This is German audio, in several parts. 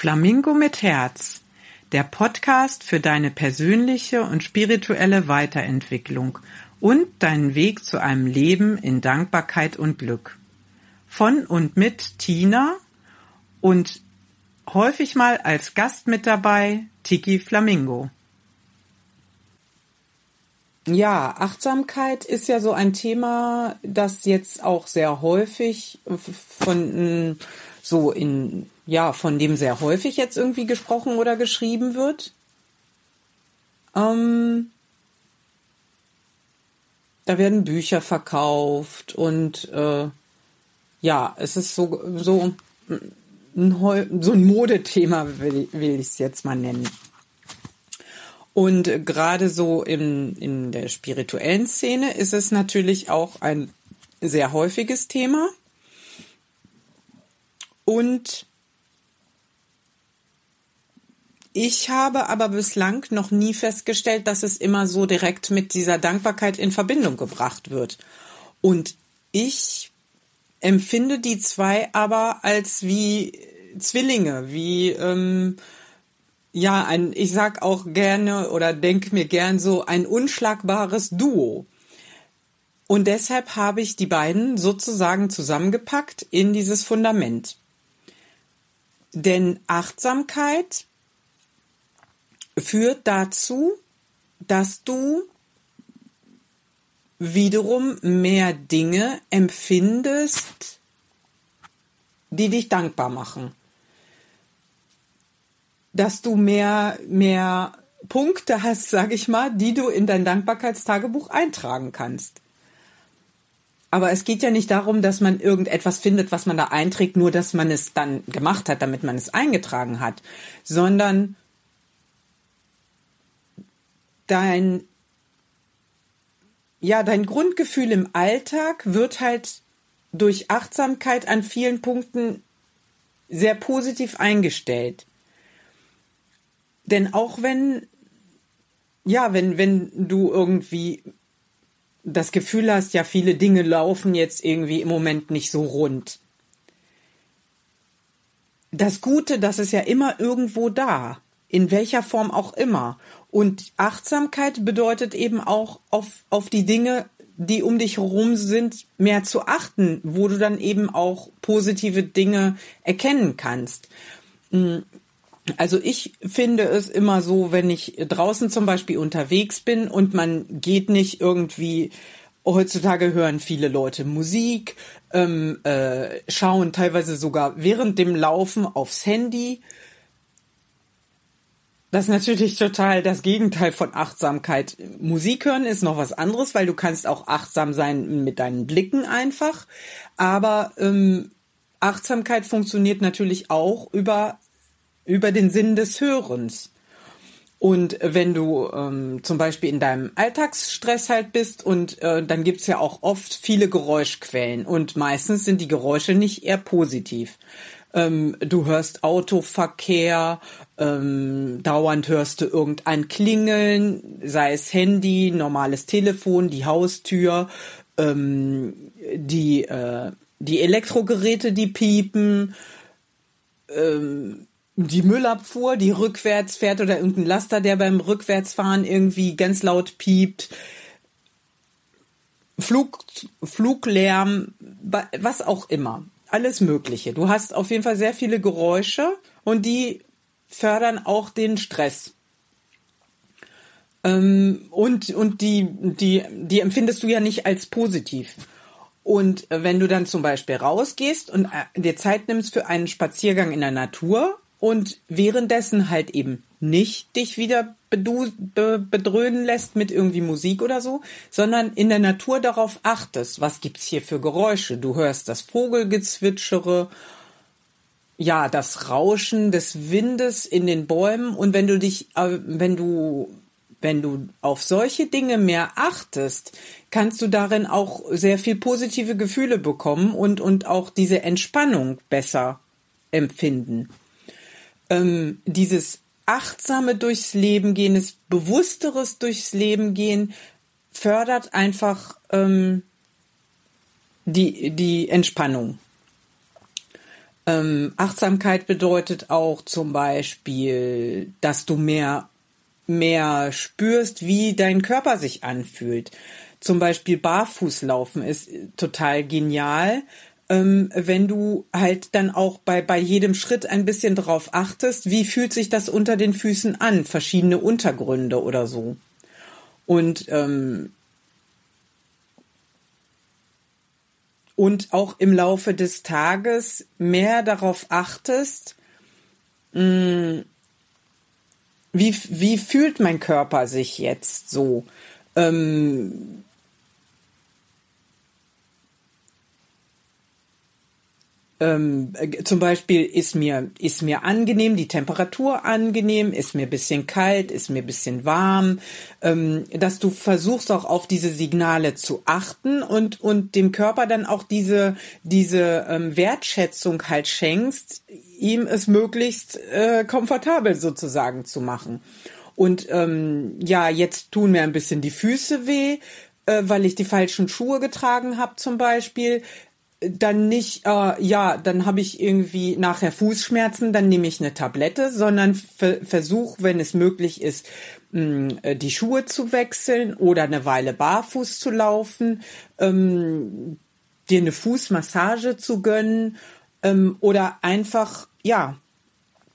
Flamingo mit Herz, der Podcast für deine persönliche und spirituelle Weiterentwicklung und deinen Weg zu einem Leben in Dankbarkeit und Glück. Von und mit Tina und häufig mal als Gast mit dabei Tiki Flamingo. Ja, Achtsamkeit ist ja so ein Thema, das jetzt auch sehr häufig von so in ja, von dem sehr häufig jetzt irgendwie gesprochen oder geschrieben wird. Ähm, da werden Bücher verkauft und äh, ja, es ist so, so, ein, so ein Modethema, will, will ich es jetzt mal nennen. Und gerade so in, in der spirituellen Szene ist es natürlich auch ein sehr häufiges Thema. Und ich habe aber bislang noch nie festgestellt, dass es immer so direkt mit dieser Dankbarkeit in Verbindung gebracht wird. Und ich empfinde die zwei aber als wie Zwillinge, wie ähm, ja ein, ich sag auch gerne oder denke mir gern so ein unschlagbares Duo. Und deshalb habe ich die beiden sozusagen zusammengepackt in dieses Fundament. Denn Achtsamkeit führt dazu, dass du wiederum mehr Dinge empfindest, die dich dankbar machen. Dass du mehr, mehr Punkte hast, sag ich mal, die du in dein Dankbarkeitstagebuch eintragen kannst. Aber es geht ja nicht darum, dass man irgendetwas findet, was man da einträgt, nur dass man es dann gemacht hat, damit man es eingetragen hat, sondern dein, ja, dein Grundgefühl im Alltag wird halt durch Achtsamkeit an vielen Punkten sehr positiv eingestellt. Denn auch wenn, ja, wenn, wenn du irgendwie das Gefühl hast, ja, viele Dinge laufen jetzt irgendwie im Moment nicht so rund. Das Gute, das ist ja immer irgendwo da, in welcher Form auch immer. Und Achtsamkeit bedeutet eben auch auf, auf die Dinge, die um dich herum sind, mehr zu achten, wo du dann eben auch positive Dinge erkennen kannst. Also ich finde es immer so, wenn ich draußen zum Beispiel unterwegs bin und man geht nicht irgendwie, heutzutage hören viele Leute Musik, ähm, äh, schauen teilweise sogar während dem Laufen aufs Handy das ist natürlich total das Gegenteil von Achtsamkeit. Musik hören ist noch was anderes, weil du kannst auch achtsam sein mit deinen Blicken einfach. Aber ähm, Achtsamkeit funktioniert natürlich auch über, über den Sinn des Hörens. Und wenn du ähm, zum Beispiel in deinem Alltagsstress halt bist und äh, dann gibt's ja auch oft viele Geräuschquellen und meistens sind die Geräusche nicht eher positiv ähm, du hörst Autoverkehr, ähm, dauernd hörst du irgendein Klingeln, sei es Handy, normales Telefon, die Haustür, ähm, die, äh, die Elektrogeräte, die piepen, ähm, die Müllabfuhr, die rückwärts fährt oder irgendein Laster, der beim Rückwärtsfahren irgendwie ganz laut piept. Flug, Fluglärm, was auch immer alles Mögliche. Du hast auf jeden Fall sehr viele Geräusche und die fördern auch den Stress. Ähm, und und die, die, die empfindest du ja nicht als positiv. Und wenn du dann zum Beispiel rausgehst und äh, dir Zeit nimmst für einen Spaziergang in der Natur und währenddessen halt eben nicht dich wieder bedröhnen lässt mit irgendwie Musik oder so, sondern in der Natur darauf achtest, was gibt's hier für Geräusche. Du hörst das Vogelgezwitschere, ja, das Rauschen des Windes in den Bäumen und wenn du dich, äh, wenn du wenn du auf solche Dinge mehr achtest, kannst du darin auch sehr viel positive Gefühle bekommen und, und auch diese Entspannung besser empfinden. Ähm, dieses achtsame durchs Leben gehen, das bewussteres durchs Leben gehen, fördert einfach ähm, die, die Entspannung. Ähm, Achtsamkeit bedeutet auch zum Beispiel, dass du mehr, mehr spürst, wie dein Körper sich anfühlt. Zum Beispiel Barfußlaufen ist total genial, ähm, wenn du halt dann auch bei, bei jedem Schritt ein bisschen drauf achtest, wie fühlt sich das unter den Füßen an, verschiedene Untergründe oder so. Und ähm, und auch im Laufe des Tages mehr darauf achtest, mh, mm, wie, wie fühlt mein Körper sich jetzt so? Ähm, ähm, zum Beispiel ist mir, ist mir angenehm, die Temperatur angenehm, ist mir bisschen kalt, ist mir bisschen warm, ähm, dass du versuchst auch auf diese Signale zu achten und, und dem Körper dann auch diese, diese ähm, Wertschätzung halt schenkst, ihm es möglichst äh, komfortabel sozusagen zu machen. Und ähm, ja, jetzt tun mir ein bisschen die Füße weh, äh, weil ich die falschen Schuhe getragen habe zum Beispiel dann nicht, äh, ja, dann habe ich irgendwie nachher Fußschmerzen, dann nehme ich eine Tablette, sondern versuch, wenn es möglich ist, mh, mm, äh, die Schuhe zu wechseln oder eine Weile barfuß zu laufen, ähm, dir eine Fußmassage zu gönnen ähm, oder einfach, ja,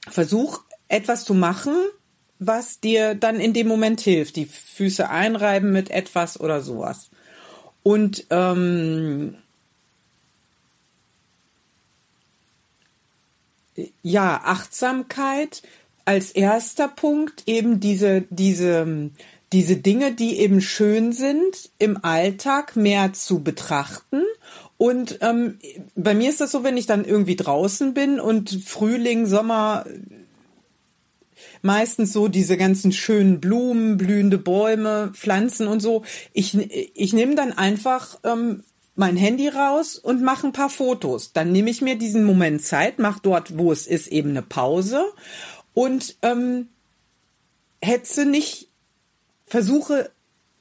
versuch etwas zu machen, was dir dann in dem Moment hilft. Die Füße einreiben mit etwas oder sowas. Und ähm, ja, Achtsamkeit als erster Punkt eben diese, diese, diese Dinge, die eben schön sind, im Alltag mehr zu betrachten. Und ähm, bei mir ist das so, wenn ich dann irgendwie draußen bin und Frühling, Sommer, meistens so diese ganzen schönen Blumen, blühende Bäume, Pflanzen und so. Ich, ich nehme dann einfach ähm, mein Handy raus und mache ein paar Fotos. Dann nehme ich mir diesen Moment Zeit, mache dort, wo es ist, eben eine Pause und ähm, hetze nicht, versuche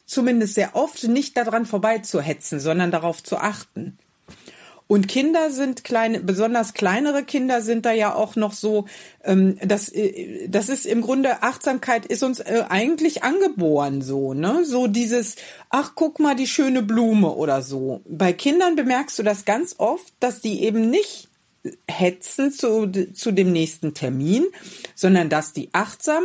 zumindest sehr oft nicht daran vorbei zu hetzen, sondern darauf zu achten. Und Kinder sind kleine, besonders kleinere Kinder sind da ja auch noch so, ähm, das, äh, das ist im Grunde Achtsamkeit ist uns äh, eigentlich angeboren so, ne? So dieses, ach guck mal die schöne Blume oder so. Bei Kindern bemerkst du das ganz oft, dass die eben nicht hetzen zu, zu dem nächsten Termin, sondern dass die achtsam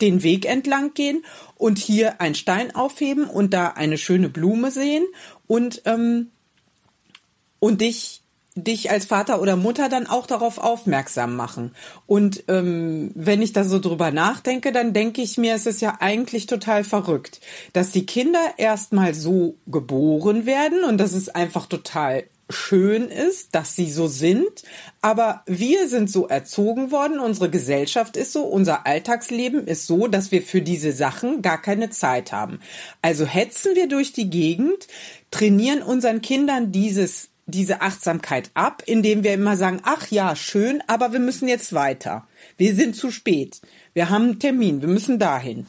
den Weg entlang gehen und hier einen Stein aufheben und da eine schöne Blume sehen und ähm, und dich dich als Vater oder Mutter dann auch darauf aufmerksam machen. Und ähm, wenn ich da so drüber nachdenke, dann denke ich mir, es ist ja eigentlich total verrückt, dass die Kinder erstmal so geboren werden und dass es einfach total schön ist, dass sie so sind, aber wir sind so erzogen worden, unsere Gesellschaft ist so, unser Alltagsleben ist so, dass wir für diese Sachen gar keine Zeit haben. Also hetzen wir durch die Gegend, trainieren unseren Kindern dieses diese Achtsamkeit ab, indem wir immer sagen, ach ja, schön, aber wir müssen jetzt weiter. Wir sind zu spät. Wir haben einen Termin, wir müssen dahin.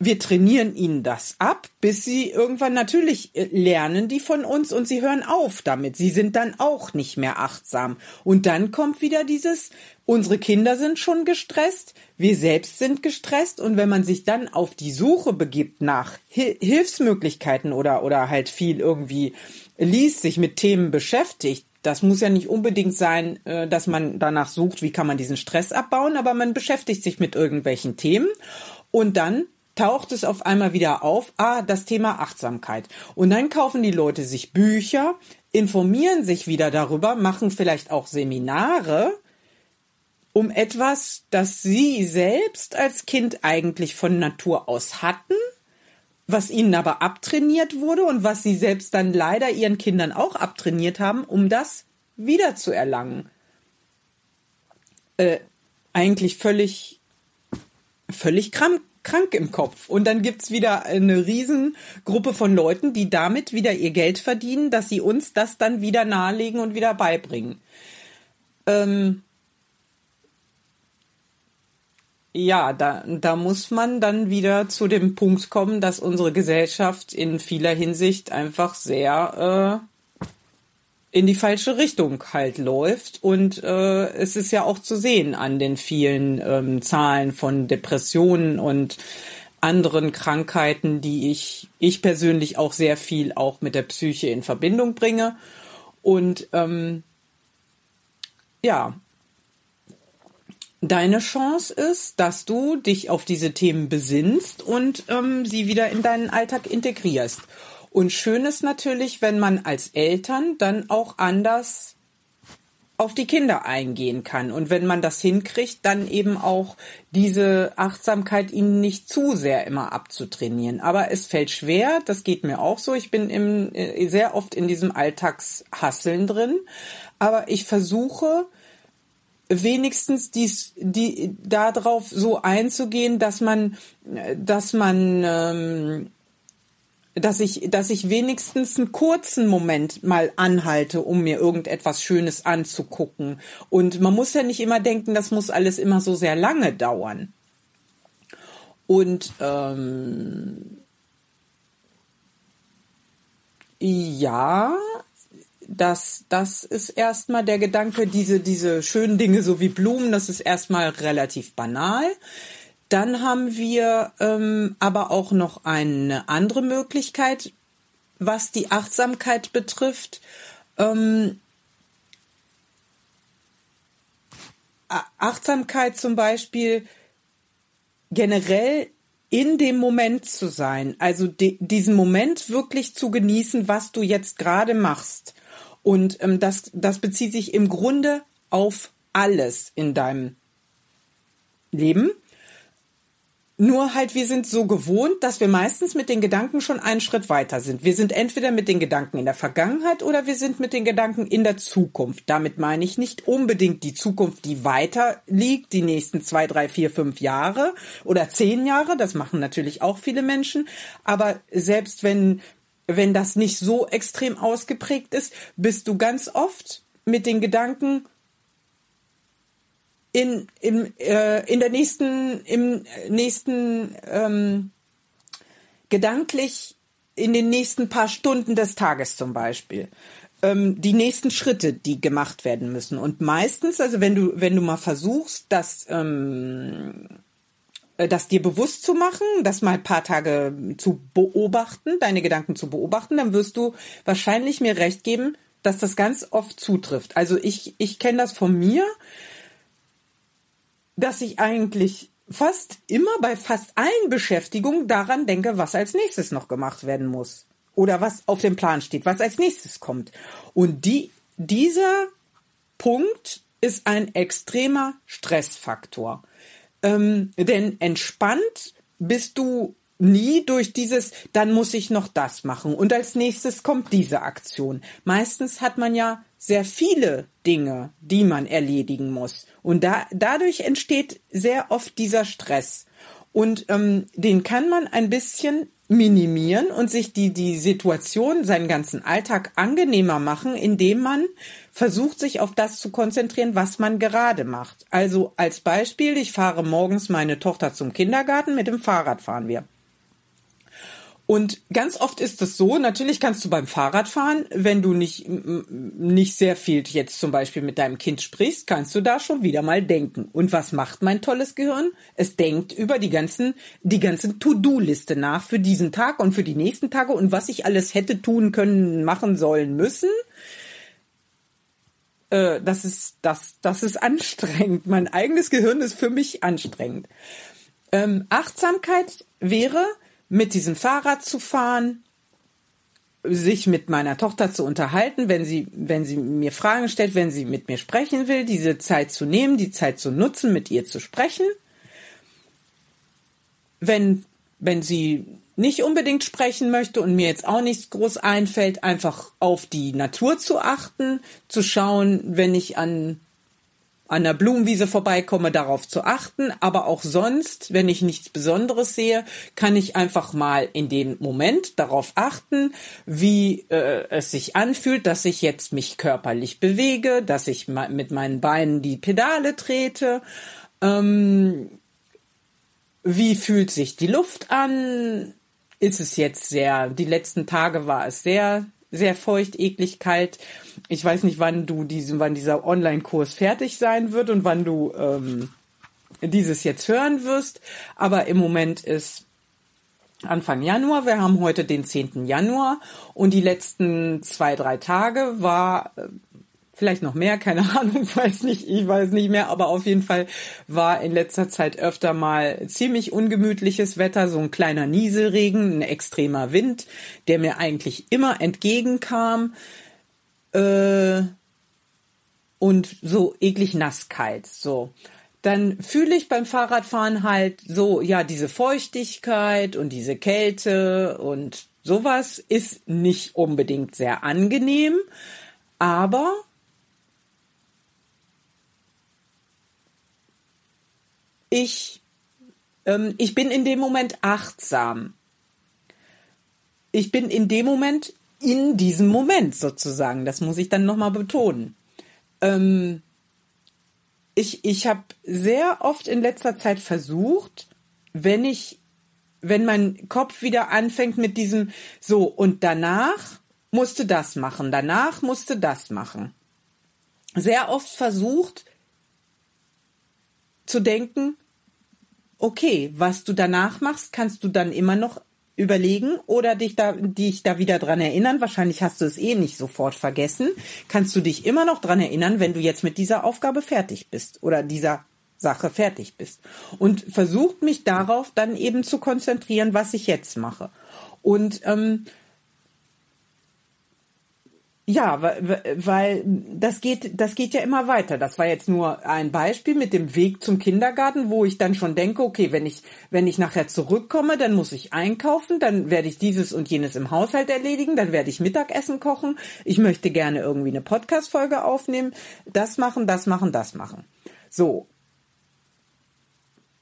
Wir trainieren ihnen das ab, bis sie irgendwann natürlich äh, lernen die von uns und sie hören auf damit. Sie sind dann auch nicht mehr achtsam. Und dann kommt wieder dieses, unsere Kinder sind schon gestresst, wir selbst sind gestresst und wenn man sich dann auf die Suche begibt nach Hilfsmöglichkeiten oder, oder halt viel irgendwie liest, sich mit Themen beschäftigt, das muss ja nicht unbedingt sein, äh, dass man danach sucht, wie kann man diesen Stress abbauen, aber man beschäftigt sich mit irgendwelchen Themen und dann taucht es auf einmal wieder auf, ah, das Thema Achtsamkeit. Und dann kaufen die Leute sich Bücher, informieren sich wieder darüber, machen vielleicht auch Seminare, um etwas, das sie selbst als Kind eigentlich von Natur aus hatten, was ihnen aber abtrainiert wurde und was sie selbst dann leider ihren Kindern auch abtrainiert haben, um das wieder zu erlangen. Äh, eigentlich völlig, völlig krank, krank im Kopf. Und dann gibt's wieder eine Riesengruppe von Leuten, die damit wieder ihr Geld verdienen, dass sie uns das dann wieder nahelegen und wieder beibringen. Ähm, ja, da, da muss man dann wieder zu dem Punkt kommen, dass unsere Gesellschaft in vieler Hinsicht einfach sehr, äh, in die falsche Richtung halt läuft. Und äh, es ist ja auch zu sehen an den vielen ähm, Zahlen von Depressionen und anderen Krankheiten, die ich, ich persönlich auch sehr viel auch mit der Psyche in Verbindung bringe. Und ähm, ja, deine Chance ist, dass du dich auf diese Themen besinnst und ähm, sie wieder in deinen Alltag integrierst. Und schön ist natürlich, wenn man als Eltern dann auch anders auf die Kinder eingehen kann. Und wenn man das hinkriegt, dann eben auch diese Achtsamkeit ihnen nicht zu sehr immer abzutrainieren. Aber es fällt schwer, das geht mir auch so. Ich bin im, äh, sehr oft in diesem Alltagshasseln drin. Aber ich versuche, wenigstens dies, die, darauf so einzugehen, dass man, dass man, ähm, dass ich, dass ich wenigstens einen kurzen Moment mal anhalte, um mir irgendetwas Schönes anzugucken. Und man muss ja nicht immer denken, das muss alles immer so sehr lange dauern. Und ähm, ja, das, das ist erstmal der Gedanke, diese, diese schönen Dinge, so wie Blumen, das ist erstmal relativ banal. Dann haben wir ähm, aber auch noch eine andere Möglichkeit, was die Achtsamkeit betrifft. Ähm, Achtsamkeit zum Beispiel generell in dem Moment zu sein, also diesen Moment wirklich zu genießen, was du jetzt gerade machst. Und ähm, das, das bezieht sich im Grunde auf alles in deinem Leben. Nur halt, wir sind so gewohnt, dass wir meistens mit den Gedanken schon einen Schritt weiter sind. Wir sind entweder mit den Gedanken in der Vergangenheit oder wir sind mit den Gedanken in der Zukunft. Damit meine ich nicht unbedingt die Zukunft, die weiter liegt, die nächsten zwei, drei, vier, fünf Jahre oder zehn Jahre. Das machen natürlich auch viele Menschen. Aber selbst wenn, wenn das nicht so extrem ausgeprägt ist, bist du ganz oft mit den Gedanken in, im, äh, in der nächsten, im nächsten ähm, gedanklich in den nächsten paar Stunden des Tages zum Beispiel ähm, die nächsten Schritte, die gemacht werden müssen. Und meistens, also wenn du wenn du mal versuchst, das ähm, äh, das dir bewusst zu machen, das mal ein paar Tage zu beobachten, deine Gedanken zu beobachten, dann wirst du wahrscheinlich mir recht geben, dass das ganz oft zutrifft. Also ich ich kenne das von mir dass ich eigentlich fast immer bei fast allen Beschäftigungen daran denke, was als nächstes noch gemacht werden muss. Oder was auf dem Plan steht, was als nächstes kommt. Und die, dieser Punkt ist ein extremer Stressfaktor. Ähm, denn entspannt bist du nie durch dieses, dann muss ich noch das machen und als nächstes kommt diese Aktion. Meistens hat man ja sehr viele Dinge, die man erledigen muss. Und da, dadurch entsteht sehr oft dieser Stress. Und ähm, den kann man ein bisschen minimieren und sich die, die Situation, seinen ganzen Alltag angenehmer machen, indem man versucht, sich auf das zu konzentrieren, was man gerade macht. Also als Beispiel, ich fahre morgens meine Tochter zum Kindergarten, mit dem Fahrrad fahren wir. Und ganz oft ist es so, natürlich kannst du beim Fahrradfahren, wenn du nicht, nicht sehr viel jetzt zum Beispiel mit deinem Kind sprichst, kannst du da schon wieder mal denken. Und was macht mein tolles Gehirn? Es denkt über die ganzen, die ganzen To-Do-Liste nach für diesen Tag und für die nächsten Tage und was ich alles hätte tun können, machen sollen, müssen. Äh, das ist, das, das ist anstrengend. Mein eigenes Gehirn ist für mich anstrengend. Ähm, Achtsamkeit wäre, mit diesem Fahrrad zu fahren, sich mit meiner Tochter zu unterhalten, wenn sie, wenn sie mir Fragen stellt, wenn sie mit mir sprechen will, diese Zeit zu nehmen, die Zeit zu nutzen, mit ihr zu sprechen. Wenn, wenn sie nicht unbedingt sprechen möchte und mir jetzt auch nichts groß einfällt, einfach auf die Natur zu achten, zu schauen, wenn ich an an der Blumenwiese vorbeikomme, darauf zu achten. Aber auch sonst, wenn ich nichts Besonderes sehe, kann ich einfach mal in dem Moment darauf achten, wie äh, es sich anfühlt, dass ich jetzt mich körperlich bewege, dass ich mit meinen Beinen die Pedale trete. Ähm, wie fühlt sich die Luft an? Ist es jetzt sehr, die letzten Tage war es sehr sehr feucht, eklig, kalt. Ich weiß nicht, wann du diesen, wann dieser Online-Kurs fertig sein wird und wann du ähm, dieses jetzt hören wirst. Aber im Moment ist Anfang Januar. Wir haben heute den 10. Januar und die letzten zwei, drei Tage war äh, vielleicht noch mehr, keine Ahnung, weiß nicht, ich weiß nicht mehr, aber auf jeden Fall war in letzter Zeit öfter mal ziemlich ungemütliches Wetter, so ein kleiner Nieselregen, ein extremer Wind, der mir eigentlich immer entgegenkam. Äh, und so eklig nasskalt, so dann fühle ich beim Fahrradfahren halt so, ja, diese Feuchtigkeit und diese Kälte und sowas ist nicht unbedingt sehr angenehm, aber ich, ähm, ich bin in dem Moment achtsam. Ich bin in dem Moment in diesem Moment sozusagen. Das muss ich dann nochmal betonen. Ähm, ich, ich habe sehr oft in letzter Zeit versucht, wenn ich, wenn mein Kopf wieder anfängt mit diesem so und danach musste das machen, danach musste das machen. Sehr oft versucht zu denken, okay, was du danach machst, kannst du dann immer noch überlegen oder dich da, dich da wieder dran erinnern. Wahrscheinlich hast du es eh nicht sofort vergessen. Kannst du dich immer noch dran erinnern, wenn du jetzt mit dieser Aufgabe fertig bist oder dieser Sache fertig bist. Und versucht mich darauf dann eben zu konzentrieren, was ich jetzt mache. Und ähm, ja, weil, das geht, das geht ja immer weiter. Das war jetzt nur ein Beispiel mit dem Weg zum Kindergarten, wo ich dann schon denke, okay, wenn ich, wenn ich nachher zurückkomme, dann muss ich einkaufen, dann werde ich dieses und jenes im Haushalt erledigen, dann werde ich Mittagessen kochen, ich möchte gerne irgendwie eine Podcast-Folge aufnehmen, das machen, das machen, das machen. So.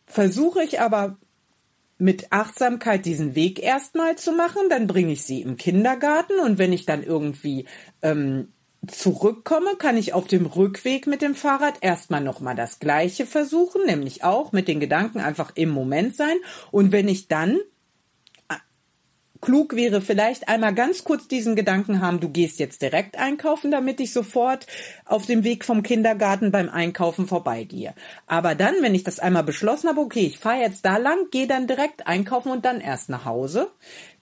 Versuche ich aber mit Achtsamkeit diesen Weg erstmal zu machen, dann bringe ich sie im Kindergarten und wenn ich dann irgendwie ähm, zurückkomme, kann ich auf dem Rückweg mit dem Fahrrad erstmal nochmal das gleiche versuchen, nämlich auch mit den Gedanken einfach im Moment sein. Und wenn ich dann klug wäre vielleicht einmal ganz kurz diesen Gedanken haben, du gehst jetzt direkt einkaufen, damit ich sofort auf dem Weg vom Kindergarten beim Einkaufen vorbeigehe. Aber dann, wenn ich das einmal beschlossen habe, okay, ich fahre jetzt da lang, gehe dann direkt einkaufen und dann erst nach Hause,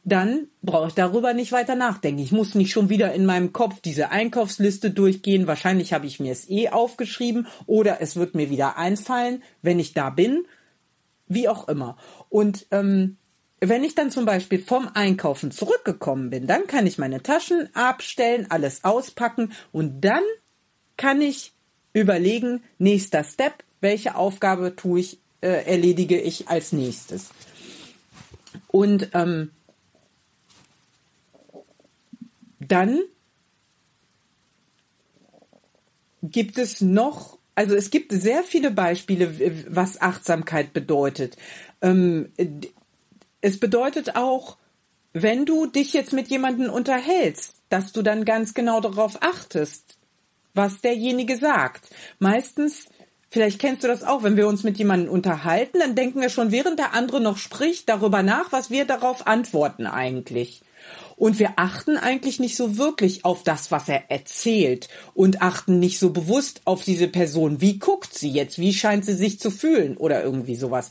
dann brauche ich darüber nicht weiter nachdenken. Ich muss nicht schon wieder in meinem Kopf diese Einkaufsliste durchgehen. Wahrscheinlich habe ich mir es eh aufgeschrieben oder es wird mir wieder einfallen, wenn ich da bin. Wie auch immer. Und ähm, wenn ich dann zum Beispiel vom Einkaufen zurückgekommen bin, dann kann ich meine Taschen abstellen, alles auspacken und dann kann ich überlegen, nächster Step, welche Aufgabe tue ich, äh, erledige ich als nächstes. Und ähm, dann gibt es noch, also es gibt sehr viele Beispiele, was Achtsamkeit bedeutet. Ähm, es bedeutet auch, wenn du dich jetzt mit jemandem unterhältst, dass du dann ganz genau darauf achtest, was derjenige sagt. Meistens, vielleicht kennst du das auch, wenn wir uns mit jemandem unterhalten, dann denken wir schon, während der andere noch spricht, darüber nach, was wir darauf antworten eigentlich. Und wir achten eigentlich nicht so wirklich auf das, was er erzählt und achten nicht so bewusst auf diese Person. Wie guckt sie jetzt? Wie scheint sie sich zu fühlen? Oder irgendwie sowas.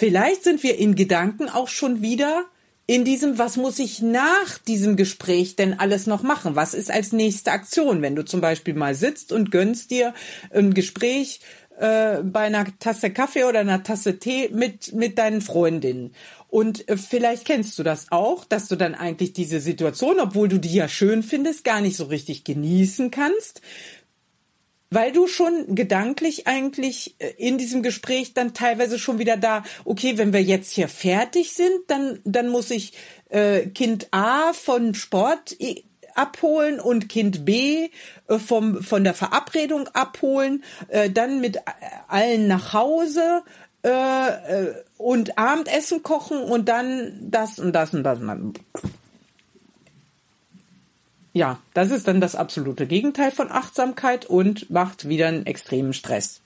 Vielleicht sind wir in Gedanken auch schon wieder in diesem, was muss ich nach diesem Gespräch denn alles noch machen? Was ist als nächste Aktion, wenn du zum Beispiel mal sitzt und gönnst dir ein Gespräch äh, bei einer Tasse Kaffee oder einer Tasse Tee mit, mit deinen Freundinnen? Und äh, vielleicht kennst du das auch, dass du dann eigentlich diese Situation, obwohl du die ja schön findest, gar nicht so richtig genießen kannst, weil du schon gedanklich eigentlich äh, in diesem Gespräch dann teilweise schon wieder da, okay, wenn wir jetzt hier fertig sind, dann, dann muss ich äh, Kind A von Sport abholen und Kind B äh, vom, von der Verabredung abholen, äh, dann mit allen nach Hause äh, äh, und Abendessen kochen und dann das und das und das. Und das ja, das ist dann das absolute Gegenteil von Achtsamkeit und macht wieder einen extremen Stress.